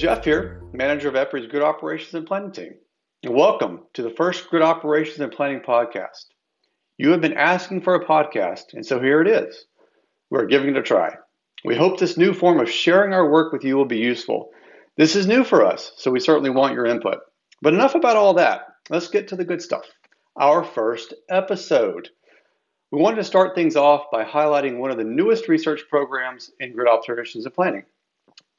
Jeff here, manager of EPRI's Grid Operations and Planning team. And welcome to the first Grid Operations and Planning podcast. You have been asking for a podcast, and so here it is. We're giving it a try. We hope this new form of sharing our work with you will be useful. This is new for us, so we certainly want your input. But enough about all that. Let's get to the good stuff. Our first episode. We wanted to start things off by highlighting one of the newest research programs in grid operations and planning.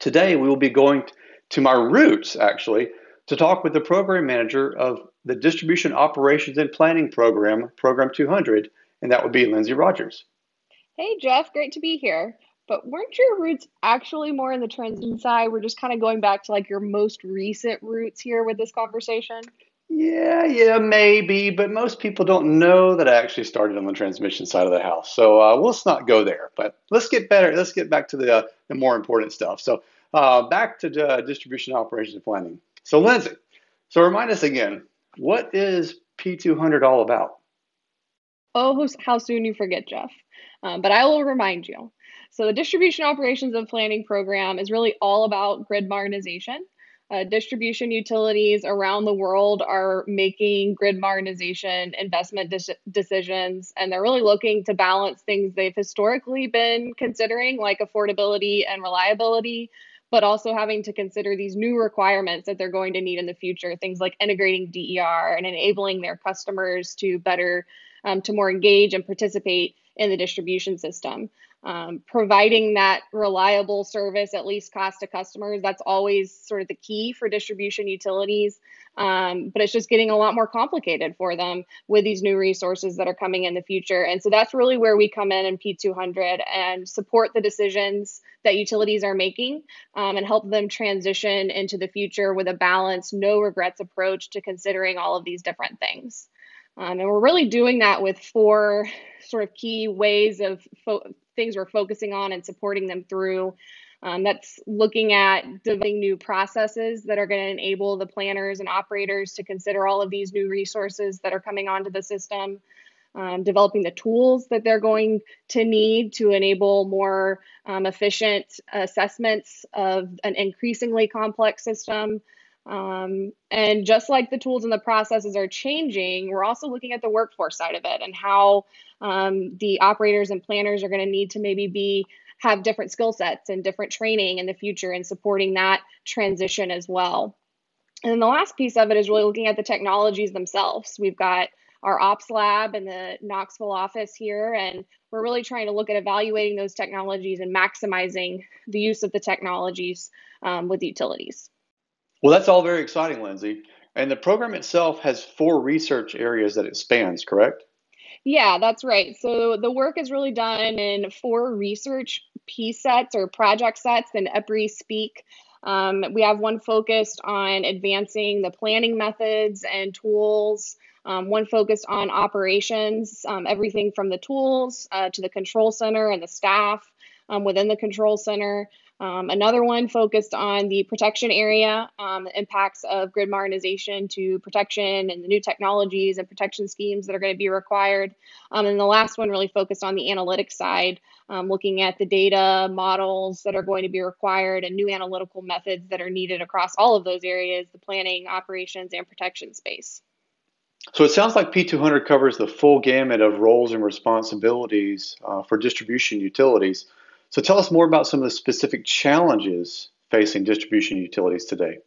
Today, we will be going to my roots, actually, to talk with the program manager of the Distribution Operations and Planning Program, Program 200, and that would be Lindsay Rogers. Hey, Jeff, great to be here. But weren't your roots actually more in the transmission side? We're just kind of going back to like your most recent roots here with this conversation. Yeah, yeah, maybe, but most people don't know that I actually started on the transmission side of the house. So uh, let's not go there. But let's get better. Let's get back to the, uh, the more important stuff. So uh, back to uh, distribution operations planning. So Lindsay, so remind us again, what is P200 all about? Oh, how soon you forget, Jeff. Um, but I will remind you. So the distribution operations and planning program is really all about grid modernization. Uh, distribution utilities around the world are making grid modernization investment de- decisions, and they're really looking to balance things they've historically been considering, like affordability and reliability, but also having to consider these new requirements that they're going to need in the future, things like integrating DER and enabling their customers to better, um, to more engage and participate in the distribution system um, providing that reliable service at least cost to customers that's always sort of the key for distribution utilities. Um, but it's just getting a lot more complicated for them with these new resources that are coming in the future. And so that's really where we come in in p200 and support the decisions that utilities are making um, and help them transition into the future with a balanced no regrets approach to considering all of these different things. Um, and we're really doing that with four sort of key ways of fo- things we're focusing on and supporting them through. Um, that's looking at developing new processes that are going to enable the planners and operators to consider all of these new resources that are coming onto the system. Um, developing the tools that they're going to need to enable more um, efficient assessments of an increasingly complex system. Um, and just like the tools and the processes are changing, we're also looking at the workforce side of it and how um, the operators and planners are going to need to maybe be have different skill sets and different training in the future and supporting that transition as well. And then the last piece of it is really looking at the technologies themselves. We've got our ops lab in the Knoxville office here, and we're really trying to look at evaluating those technologies and maximizing the use of the technologies um, with utilities. Well, that's all very exciting, Lindsay. And the program itself has four research areas that it spans, correct? Yeah, that's right. So the work is really done in four research P sets or project sets in EPRI speak. Um, we have one focused on advancing the planning methods and tools, um, one focused on operations, um, everything from the tools uh, to the control center and the staff um, within the control center. Um, another one focused on the protection area, um, impacts of grid modernization to protection and the new technologies and protection schemes that are going to be required. Um, and the last one really focused on the analytics side, um, looking at the data models that are going to be required and new analytical methods that are needed across all of those areas the planning, operations, and protection space. So it sounds like P200 covers the full gamut of roles and responsibilities uh, for distribution utilities. So tell us more about some of the specific challenges facing distribution utilities today.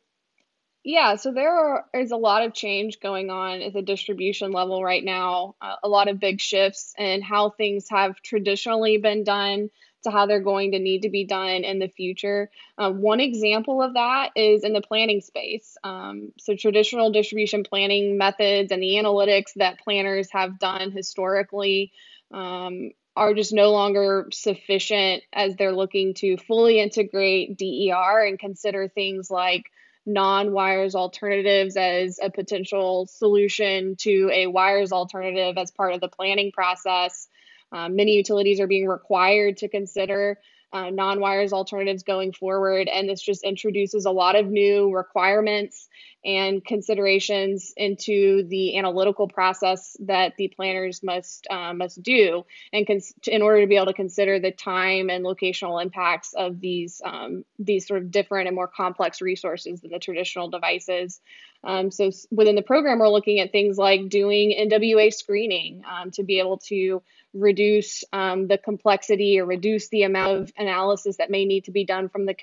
Yeah, so there are, is a lot of change going on at the distribution level right now, uh, a lot of big shifts in how things have traditionally been done to how they're going to need to be done in the future. Um, one example of that is in the planning space. Um, so, traditional distribution planning methods and the analytics that planners have done historically um, are just no longer sufficient as they're looking to fully integrate DER and consider things like non wires alternatives as a potential solution to a wires alternative as part of the planning process. Um, many utilities are being required to consider uh, non wires alternatives going forward. And this just introduces a lot of new requirements and considerations into the analytical process that the planners must uh, must do and cons- in order to be able to consider the time and locational impacts of these um, these sort of different and more complex resources than the traditional devices. Um, so within the program, we're looking at things like doing NWA screening um, to be able to reduce um, the complexity or reduce the amount of analysis that may need to be done from the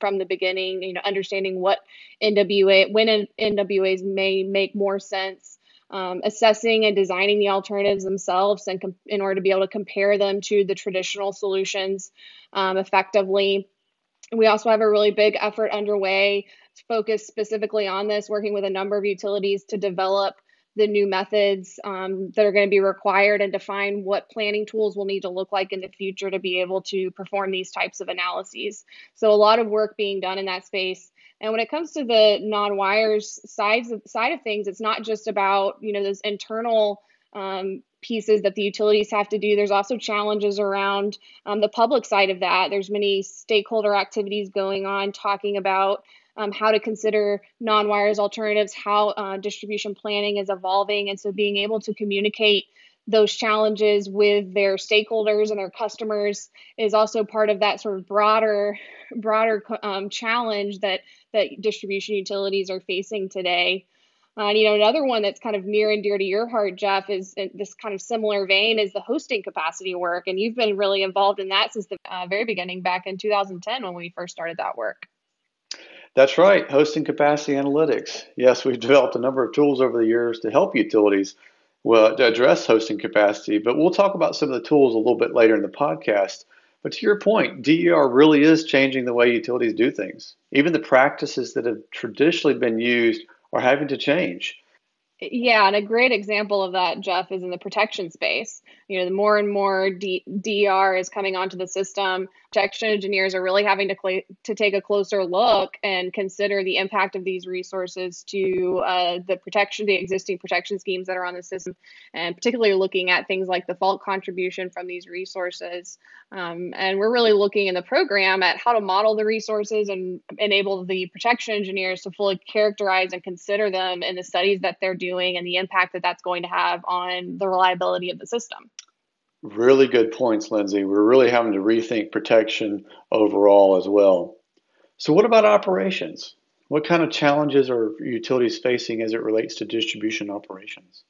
from the beginning. You know, understanding what NWA when NWAs may make more sense. Um, assessing and designing the alternatives themselves and in order to be able to compare them to the traditional solutions um, effectively. We also have a really big effort underway focused specifically on this, working with a number of utilities to develop the new methods um, that are going to be required and define what planning tools will need to look like in the future to be able to perform these types of analyses. So a lot of work being done in that space. And when it comes to the non-wires sides side of things, it's not just about you know those internal um, pieces that the utilities have to do. There's also challenges around um, the public side of that. There's many stakeholder activities going on talking about um, how to consider non-wires alternatives, how uh, distribution planning is evolving, and so being able to communicate those challenges with their stakeholders and their customers is also part of that sort of broader broader um, challenge that that distribution utilities are facing today. Uh, and, you know, another one that's kind of near and dear to your heart, Jeff, is this kind of similar vein is the hosting capacity work. And you've been really involved in that since the uh, very beginning back in 2010 when we first started that work. That's right, hosting capacity analytics. Yes, we've developed a number of tools over the years to help utilities well, to address hosting capacity, but we'll talk about some of the tools a little bit later in the podcast. But to your point, DER really is changing the way utilities do things. Even the practices that have traditionally been used are having to change. Yeah, and a great example of that, Jeff, is in the protection space. You know, the more and more D- DER is coming onto the system, protection engineers are really having to cl- to take a closer look and consider the impact of these resources to uh, the protection, the existing protection schemes that are on the system, and particularly looking at things like the fault contribution from these resources. Um, and we're really looking in the program at how to model the resources and enable the protection engineers to fully characterize and consider them in the studies that they're doing and the impact that that's going to have on the reliability of the system. Really good points, Lindsay. We're really having to rethink protection overall as well. So, what about operations? What kind of challenges are utilities facing as it relates to distribution operations?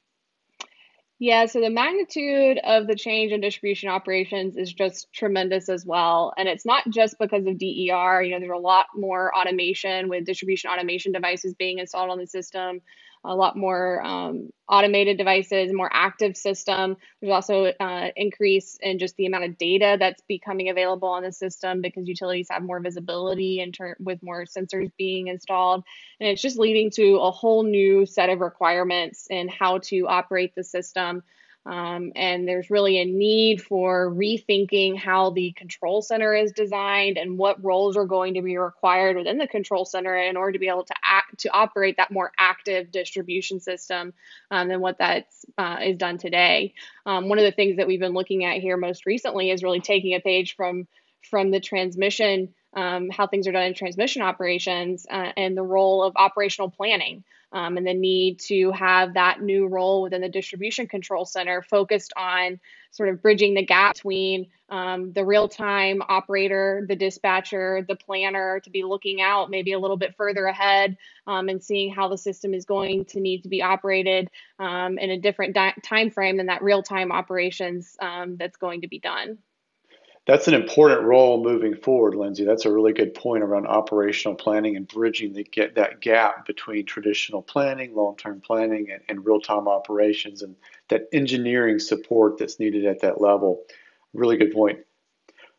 Yeah, so the magnitude of the change in distribution operations is just tremendous as well. And it's not just because of DER. You know, there's a lot more automation with distribution automation devices being installed on the system a lot more um, automated devices, more active system. There's also uh, increase in just the amount of data that's becoming available on the system because utilities have more visibility in with more sensors being installed, and it's just leading to a whole new set of requirements in how to operate the system. Um, and there's really a need for rethinking how the control center is designed and what roles are going to be required within the control center in order to be able to act to operate that more active distribution system um, than what that uh, is done today. Um, one of the things that we've been looking at here most recently is really taking a page from from the transmission um, how things are done in transmission operations uh, and the role of operational planning um, and the need to have that new role within the distribution control center focused on sort of bridging the gap between um, the real time operator, the dispatcher, the planner to be looking out maybe a little bit further ahead um, and seeing how the system is going to need to be operated um, in a different di- time frame than that real time operations um, that's going to be done that's an important role moving forward, Lindsay. That's a really good point around operational planning and bridging the get that gap between traditional planning, long-term planning, and, and real-time operations, and that engineering support that's needed at that level. Really good point.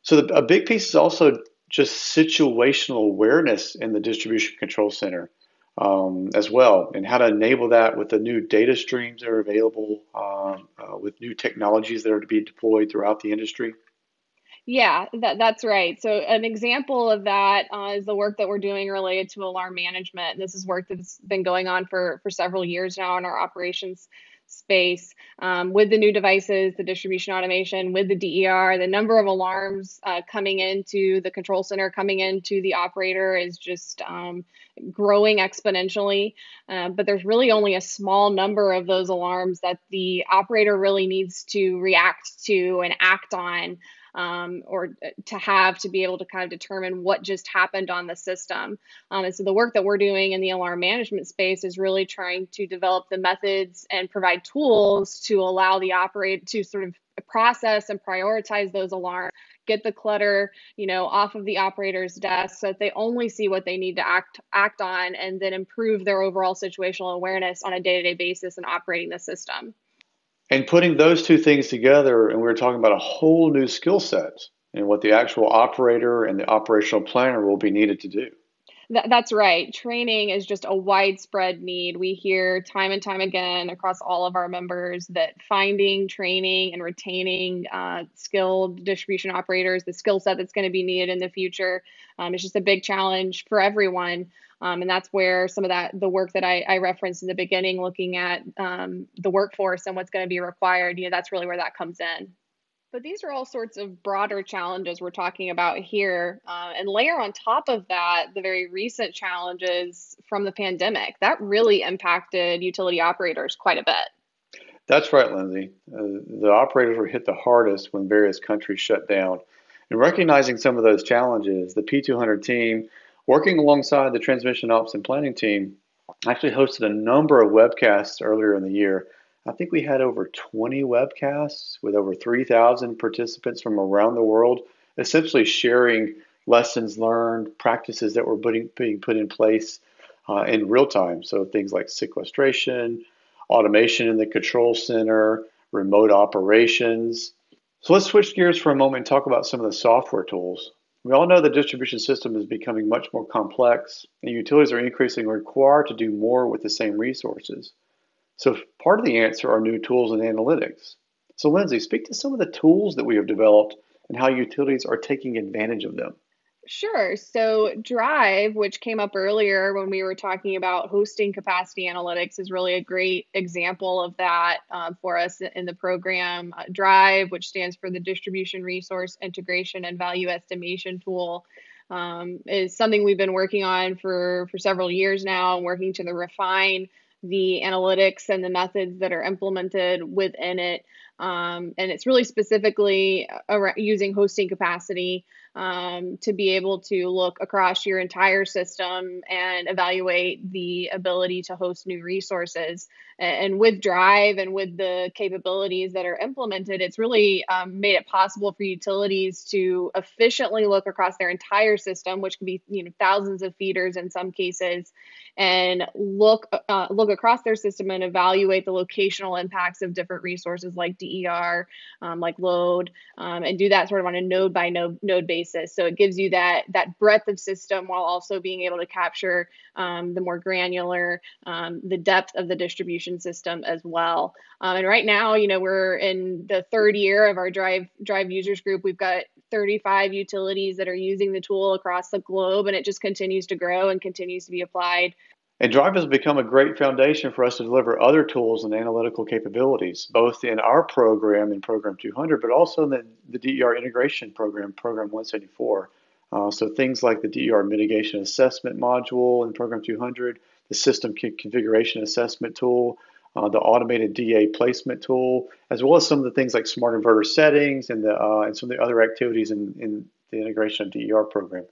So the, a big piece is also just situational awareness in the distribution control center um, as well, and how to enable that with the new data streams that are available, um, uh, with new technologies that are to be deployed throughout the industry. Yeah, that, that's right. So, an example of that uh, is the work that we're doing related to alarm management. This is work that's been going on for, for several years now in our operations space um, with the new devices, the distribution automation, with the DER, the number of alarms uh, coming into the control center, coming into the operator is just um, growing exponentially. Uh, but there's really only a small number of those alarms that the operator really needs to react to and act on um, or uh, to have to be able to kind of determine what just happened on the system. Um, and so the work that we're doing in the alarm management space is really trying to develop the methods and provide tools to allow the operator to sort of process and prioritize those alarms get the clutter you know off of the operator's desk so that they only see what they need to act act on and then improve their overall situational awareness on a day-to-day basis and operating the system and putting those two things together, and we are talking about a whole new skill set and what the actual operator and the operational planner will be needed to do. That's right. Training is just a widespread need. We hear time and time again across all of our members that finding, training, and retaining uh, skilled distribution operators, the skill set that's going to be needed in the future, um, is just a big challenge for everyone. Um, and that's where some of that, the work that I, I referenced in the beginning, looking at um, the workforce and what's going to be required, you know, that's really where that comes in. But these are all sorts of broader challenges we're talking about here. Uh, and layer on top of that, the very recent challenges from the pandemic that really impacted utility operators quite a bit. That's right, Lindsay. Uh, the operators were hit the hardest when various countries shut down. And recognizing some of those challenges, the P200 team Working alongside the transmission ops and planning team, actually hosted a number of webcasts earlier in the year. I think we had over 20 webcasts with over 3,000 participants from around the world, essentially sharing lessons learned, practices that were putting, being put in place uh, in real time. So things like sequestration, automation in the control center, remote operations. So let's switch gears for a moment and talk about some of the software tools. We all know the distribution system is becoming much more complex, and utilities are increasingly required to do more with the same resources. So, part of the answer are new tools and analytics. So, Lindsay, speak to some of the tools that we have developed and how utilities are taking advantage of them. Sure. So, Drive, which came up earlier when we were talking about hosting capacity analytics, is really a great example of that uh, for us in the program. Uh, Drive, which stands for the Distribution Resource Integration and Value Estimation Tool, um, is something we've been working on for, for several years now, working to the refine the analytics and the methods that are implemented within it. Um, and it's really specifically using hosting capacity um, to be able to look across your entire system and evaluate the ability to host new resources. And with Drive and with the capabilities that are implemented, it's really um, made it possible for utilities to efficiently look across their entire system, which can be you know thousands of feeders in some cases, and look uh, look across their system and evaluate the locational impacts of different resources like DER, um, like load, um, and do that sort of on a node by node node basis basis. So it gives you that that breadth of system while also being able to capture um, the more granular, um, the depth of the distribution system as well. Um, and right now, you know, we're in the third year of our Drive Drive users group. We've got 35 utilities that are using the tool across the globe, and it just continues to grow and continues to be applied and Drive has become a great foundation for us to deliver other tools and analytical capabilities, both in our program in Program 200, but also in the, the DER integration program, Program 174. Uh, so things like the DER mitigation assessment module in Program 200, the system configuration assessment tool, uh, the automated DA placement tool, as well as some of the things like smart inverter settings and the uh, and some of the other activities in, in the integration of DER program.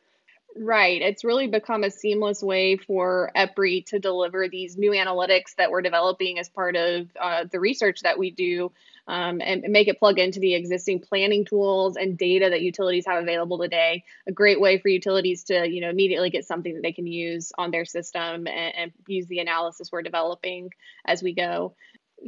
Right. It's really become a seamless way for EPRI to deliver these new analytics that we're developing as part of uh, the research that we do um, and make it plug into the existing planning tools and data that utilities have available today. A great way for utilities to, you know, immediately get something that they can use on their system and, and use the analysis we're developing as we go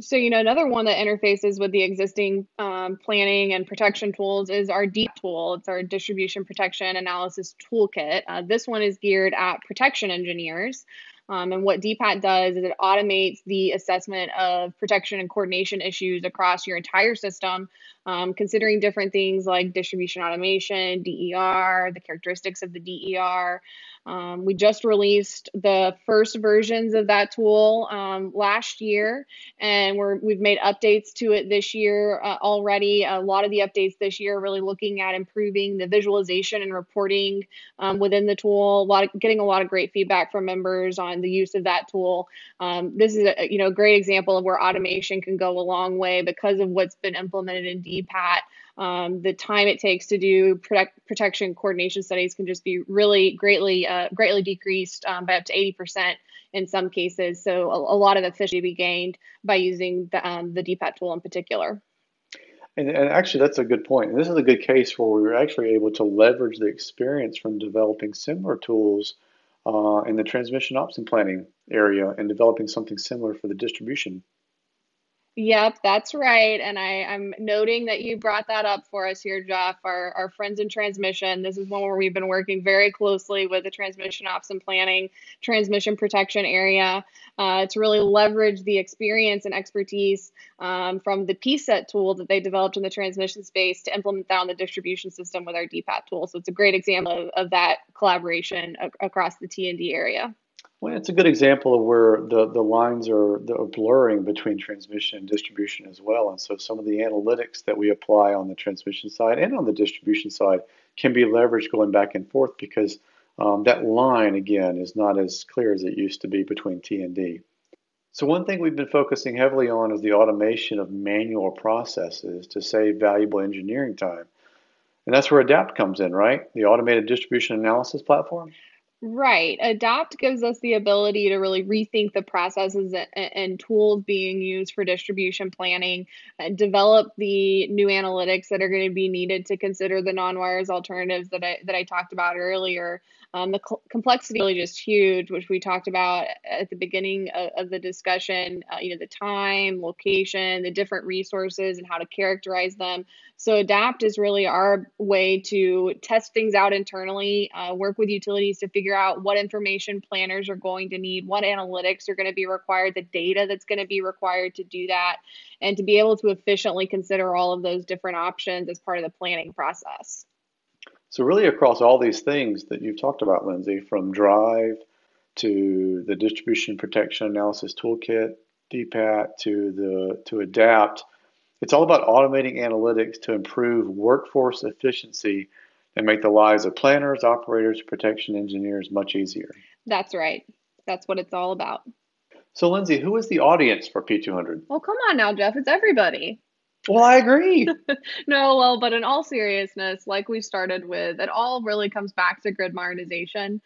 so you know another one that interfaces with the existing um, planning and protection tools is our DPAT tool it's our distribution protection analysis toolkit uh, this one is geared at protection engineers Um, and what DPAT does is it automates the assessment of protection and coordination issues across your entire system, um, considering different things like distribution automation, DER, the characteristics of the DER. Um, we just released the first versions of that tool um, last year, and we're, we've made updates to it this year uh, already. A lot of the updates this year are really looking at improving the visualization and reporting um, within the tool. A lot of, getting a lot of great feedback from members on the use of that tool. Um, this is a you know great example of where automation can go a long way because of what's been implemented in DPAT. Um, the time it takes to do protect, protection coordination studies can just be really greatly uh, greatly decreased um, by up to 80% in some cases. So a, a lot of efficiency be gained by using the, um, the DPAT tool in particular. And, and, actually, that's a good point. And this is a good case where we were actually able to leverage the experience from developing similar tools uh, in the transmission ops and planning area and developing something similar for the distribution Yep, that's right. And I, I'm noting that you brought that up for us here, Jeff, our, our friends in transmission. This is one where we've been working very closely with the transmission ops and planning, transmission protection area uh, to really leverage the experience and expertise um, from the PSET tool that they developed in the transmission space to implement that on the distribution system with our DPAT tool. So it's a great example of, of that collaboration across the T&D area. Well, it's a good example of where the, the lines are, are blurring between transmission and distribution as well. And so some of the analytics that we apply on the transmission side and on the distribution side can be leveraged going back and forth because um, that line, again, is not as clear as it used to be between T and D. So one thing we've been focusing heavily on is the automation of manual processes to save valuable engineering time. And that's where ADAPT comes in, right? The automated distribution analysis platform. Right. Adapt gives us the ability to really rethink the processes and, tools being used for distribution planning, and develop the new analytics that are going to be needed to consider the non-wires alternatives that I that I talked about earlier. Um, the cl- complexity really just huge, which we talked about at the beginning of, of the discussion. Uh, you know, the time, location, the different resources, and how to characterize them. So, adapt is really our way to test things out internally, uh, work with utilities to figure out what information planners are going to need, what analytics are going to be required, the data that's going to be required to do that, and to be able to efficiently consider all of those different options as part of the planning process. So really across all these things that you've talked about, Lindsay, from Drive to the Distribution Protection Analysis Toolkit, DPAT to the to Adapt, it's all about automating analytics to improve workforce efficiency and make the lives of planners, operators, protection engineers much easier. That's right. That's what it's all about. So, Lindsay, who is the audience for P200? Well, come on now, Jeff. It's everybody. Well, I agree. no, well, but in all seriousness, like we started with, it all really comes back to grid modernization.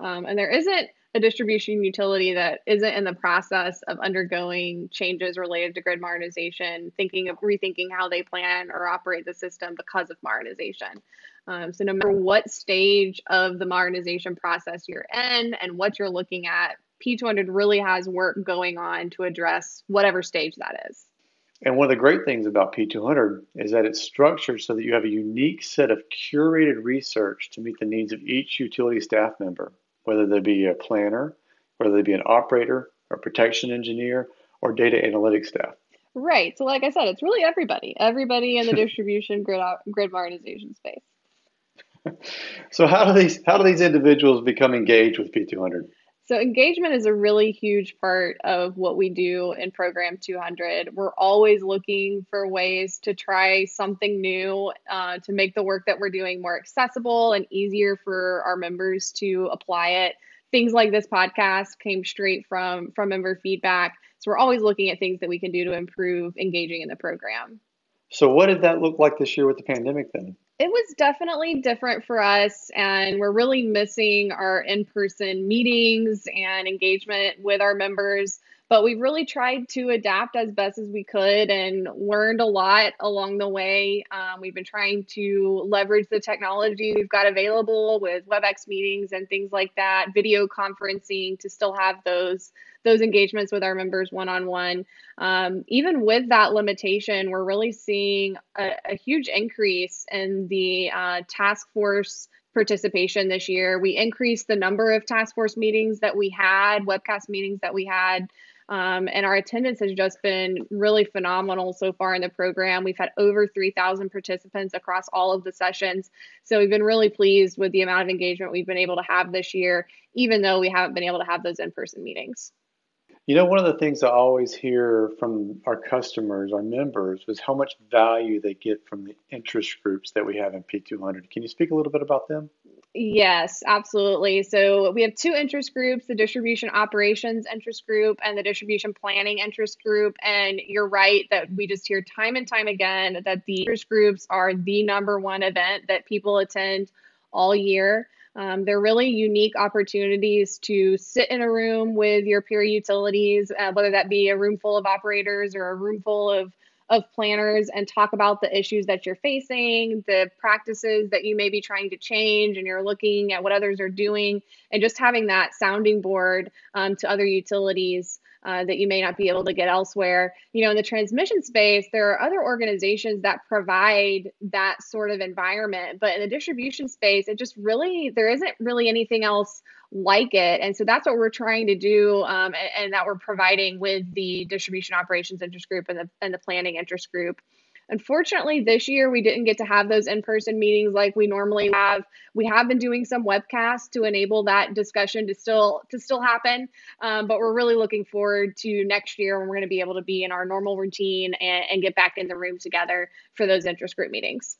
Um, and there isn't a distribution utility that isn't in the process of undergoing changes related to grid modernization, thinking of rethinking how they plan or operate the system because of modernization. Um, so, no matter what stage of the modernization process you're in and what you're looking at, P200 really has work going on to address whatever stage that is. And one of the great things about P200 is that it's structured so that you have a unique set of curated research to meet the needs of each utility staff member, whether they be a planner, whether they be an operator, or protection engineer, or data analytics staff. Right. So, like I said, it's really everybody, everybody in the distribution grid uh, grid modernization space. so, how do these how do these individuals become engaged with P200? So, engagement is a really huge part of what we do in Program 200. We're always looking for ways to try something new uh, to make the work that we're doing more accessible and easier for our members to apply it. Things like this podcast came straight from, from member feedback. So, we're always looking at things that we can do to improve engaging in the program. So, what did that look like this year with the pandemic then? It was definitely different for us, and we're really missing our in person meetings and engagement with our members. But we've really tried to adapt as best as we could and learned a lot along the way. Um, we've been trying to leverage the technology we've got available with WebEx meetings and things like that, video conferencing to still have those those engagements with our members one on one. Even with that limitation, we're really seeing a, a huge increase in the uh, task force participation this year. We increased the number of task force meetings that we had, webcast meetings that we had. Um, and our attendance has just been really phenomenal so far in the program. We've had over 3,000 participants across all of the sessions. So we've been really pleased with the amount of engagement we've been able to have this year, even though we haven't been able to have those in person meetings. You know, one of the things I always hear from our customers, our members, was how much value they get from the interest groups that we have in P200. Can you speak a little bit about them? Yes, absolutely. So we have two interest groups the distribution operations interest group and the distribution planning interest group. And you're right that we just hear time and time again that the interest groups are the number one event that people attend all year. Um, they're really unique opportunities to sit in a room with your peer utilities, uh, whether that be a room full of operators or a room full of of planners and talk about the issues that you're facing, the practices that you may be trying to change, and you're looking at what others are doing, and just having that sounding board um, to other utilities uh, that you may not be able to get elsewhere. You know, in the transmission space, there are other organizations that provide that sort of environment, but in the distribution space, it just really, there isn't really anything else like it. And so that's what we're trying to do um, and, and, that we're providing with the distribution operations interest group and the, and the planning interest group. Unfortunately, this year we didn't get to have those in person meetings like we normally have. We have been doing some webcasts to enable that discussion to still to still happen, um, but we're really looking forward to next year when we're going to be able to be in our normal routine and, and get back in the room together for those interest group meetings.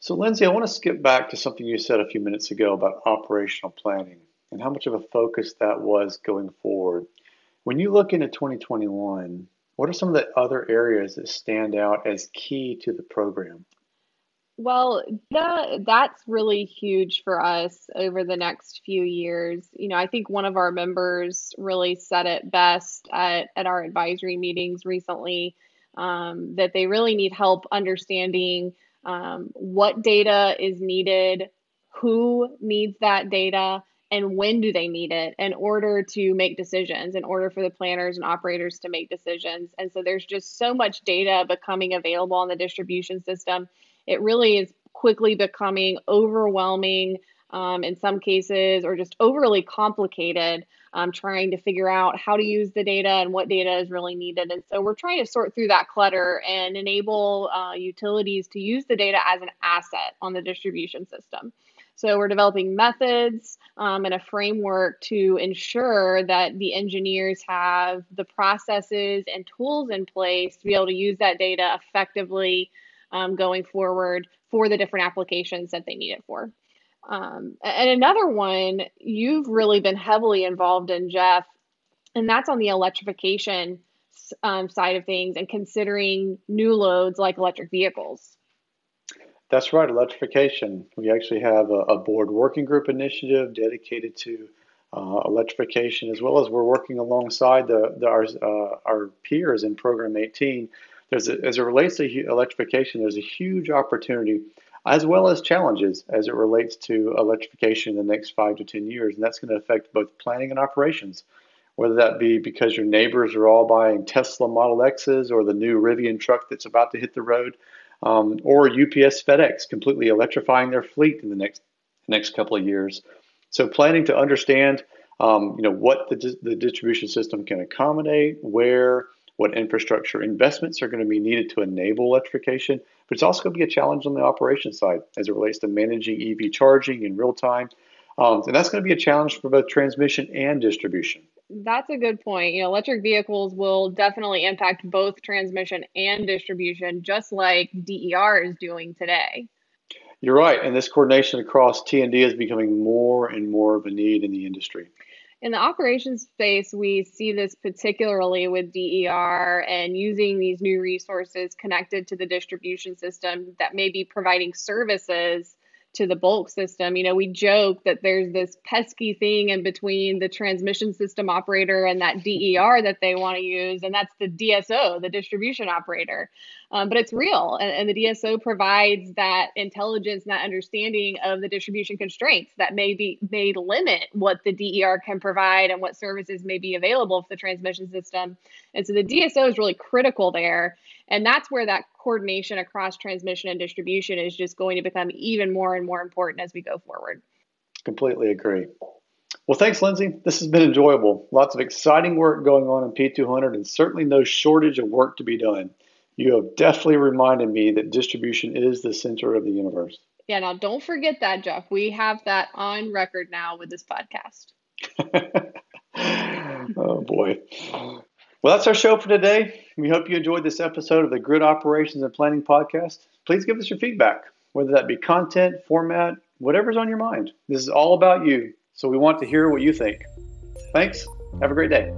So, Lindsay, I want to skip back to something you said a few minutes ago about operational planning and how much of a focus that was going forward. When you look into 2021, what are some of the other areas that stand out as key to the program? Well, that that's really huge for us over the next few years. You know, I think one of our members really said it best at, at our advisory meetings recently um, that they really need help understanding um, what data is needed, who needs that data, and when do they need it in order to make decisions in order for the planners and operators to make decisions. And so there's just so much data becoming available on the distribution system. It really is quickly becoming overwhelming um, in some cases or just overly complicated um, trying to figure out how to use the data and what data is really needed. And so we're trying to sort through that clutter and enable uh, utilities to use the data as an asset on the distribution system so we're developing methods um, and a framework to ensure that the engineers have the processes and tools in place to be able to use that data effectively um, going forward for the different applications that they need it for. Um, and another one you've really been heavily involved in, Jeff, and that's on the electrification um, side of things and considering new loads like electric vehicles. That's right, electrification. We actually have a, a board working group initiative dedicated to uh, electrification, as well as we're working alongside the, the our, uh, our peers in Program 18. There's a, as it relates to electrification, there's a huge opportunity, as well as challenges, as it relates to electrification in the next five to 10 years, and that's going to affect both planning and operations. Whether that be because your neighbors are all buying Tesla Model X's or the new Rivian truck that's about to hit the road, um, or UPS FedEx completely electrifying their fleet in the next next couple of years. So planning to understand um, you know what the, the distribution system can accommodate, where what infrastructure investments are going to be needed to enable electrification, but it's also going to be a challenge on the operation side as it relates to managing EV charging in real time. Um, and that's going to be a challenge for both transmission and distribution. That's a good point. You know, electric vehicles will definitely impact both transmission and distribution, just like DER is doing today. You're right, and this coordination across T&D is becoming more and more of a need in the industry. In the operations space, we see this particularly with DER and using these new resources connected to the distribution system that may be providing services to the bulk system. You know, we joke that there's this pesky thing in between the transmission system operator and that DER that they want to use, and that's the DSO, the distribution operator. Um, but it's real, and, and, the DSO provides that intelligence and that understanding of the distribution constraints that may be may limit what the DER can provide and what services may be available for the transmission system. And so the DSO is really critical there, and that's where that coordination across transmission and distribution is just going to become even more and more important as we go forward. Completely agree. Well, thanks, Lindsay. This has been enjoyable. Lots of exciting work going on in P200 and certainly no shortage of work to be done. You have definitely reminded me that distribution is the center of the universe. Yeah, now don't forget that, Jeff. We have that on record now with this podcast. oh, boy. Well, that's our show for today. We hope you enjoyed this episode of the Grid Operations and Planning Podcast. Please give us your feedback, whether that be content, format, whatever's on your mind. This is all about you, so we want to hear what you think. Thanks. Have a great day.